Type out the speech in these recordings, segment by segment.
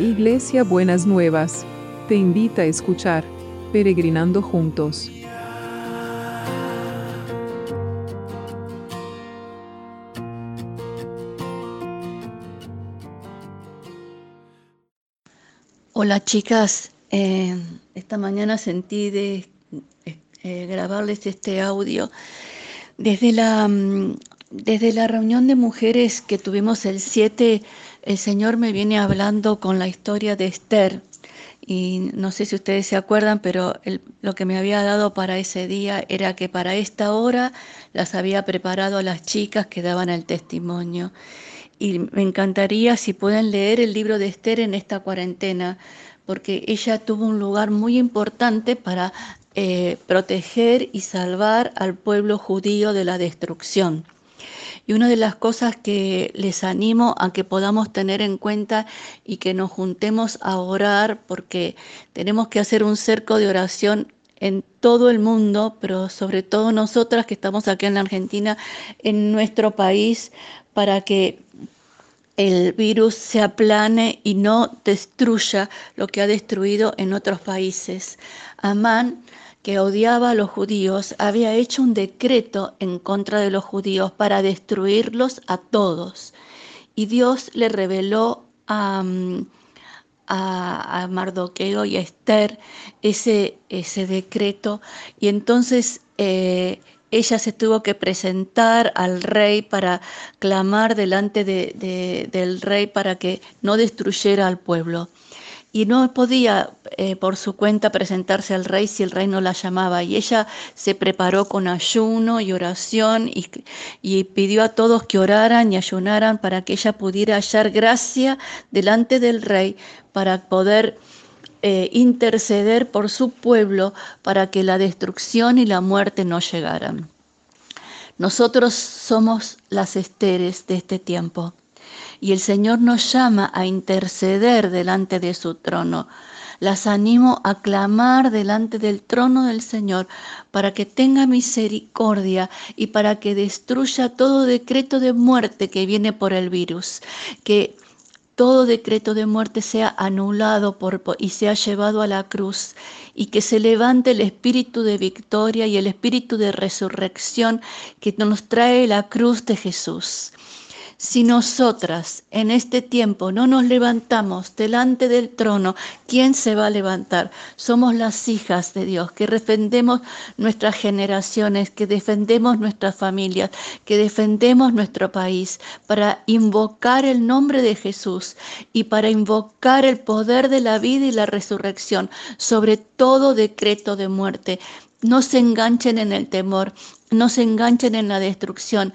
Iglesia Buenas Nuevas, te invita a escuchar Peregrinando Juntos. Hola chicas, eh, esta mañana sentí de eh, grabarles este audio. Desde la, mm, desde la reunión de mujeres que tuvimos el 7 el Señor me viene hablando con la historia de Esther. Y no sé si ustedes se acuerdan, pero lo que me había dado para ese día era que para esta hora las había preparado a las chicas que daban el testimonio. Y me encantaría si pueden leer el libro de Esther en esta cuarentena, porque ella tuvo un lugar muy importante para eh, proteger y salvar al pueblo judío de la destrucción. Y una de las cosas que les animo a que podamos tener en cuenta y que nos juntemos a orar, porque tenemos que hacer un cerco de oración en todo el mundo, pero sobre todo nosotras que estamos aquí en la Argentina, en nuestro país, para que el virus se aplane y no destruya lo que ha destruido en otros países. Amán que odiaba a los judíos, había hecho un decreto en contra de los judíos para destruirlos a todos. Y Dios le reveló a, mm, a, Mardoqueo y a Esther ese, ese decreto. Y entonces eh, ella se tuvo que presentar al rey para clamar delante del rey para que no destruyera al pueblo y no podía eh, por su cuenta presentarse al rey si el rey no la llamaba. Y ella se preparó con ayuno y oración y, y, pidió a todos que oraran y ayunaran para que ella pudiera hallar gracia delante del rey para poder eh, interceder por su pueblo para que la destrucción y la muerte no llegaran. Nosotros somos las esteres de este tiempo y el Señor nos llama a interceder delante de su trono. Las animo a clamar delante del trono del Señor para que tenga misericordia y para que destruya todo decreto de muerte que viene por el virus, que todo decreto de muerte sea anulado por, y sea llevado a la cruz y que se levante el espíritu de victoria y el espíritu de resurrección que nos trae la cruz de Jesús. Si nosotras en este tiempo no nos levantamos delante del trono, ¿quién se va a levantar? Somos las hijas de Dios, que defendemos nuestras generaciones, que defendemos nuestras familias, que defendemos nuestro país, para invocar el nombre de Jesús y para invocar el poder de la vida y la resurrección sobre todo decreto de muerte. No se enganchen en el temor, no se enganchen en la destrucción.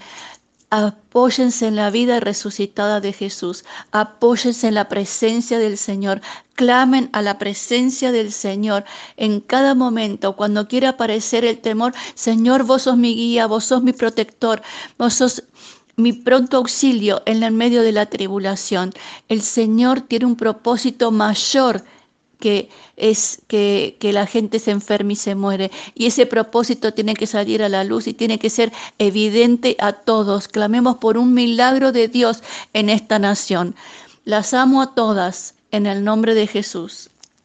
Apóyense en la vida resucitada de Jesús. Apóyense en la presencia del Señor. Clamen a la presencia del Señor en cada momento. Cuando quiera aparecer el temor, Señor, vos sos mi guía, vos sos mi protector, vos sos mi pronto auxilio en el medio de la tribulación. El Señor tiene un propósito mayor que es que, que, la gente se enferme y se muere. Y ese propósito tiene que salir a la luz y tiene que ser evidente a todos. Clamemos por un milagro de Dios en esta nación. Las amo a todas en el nombre de Jesús.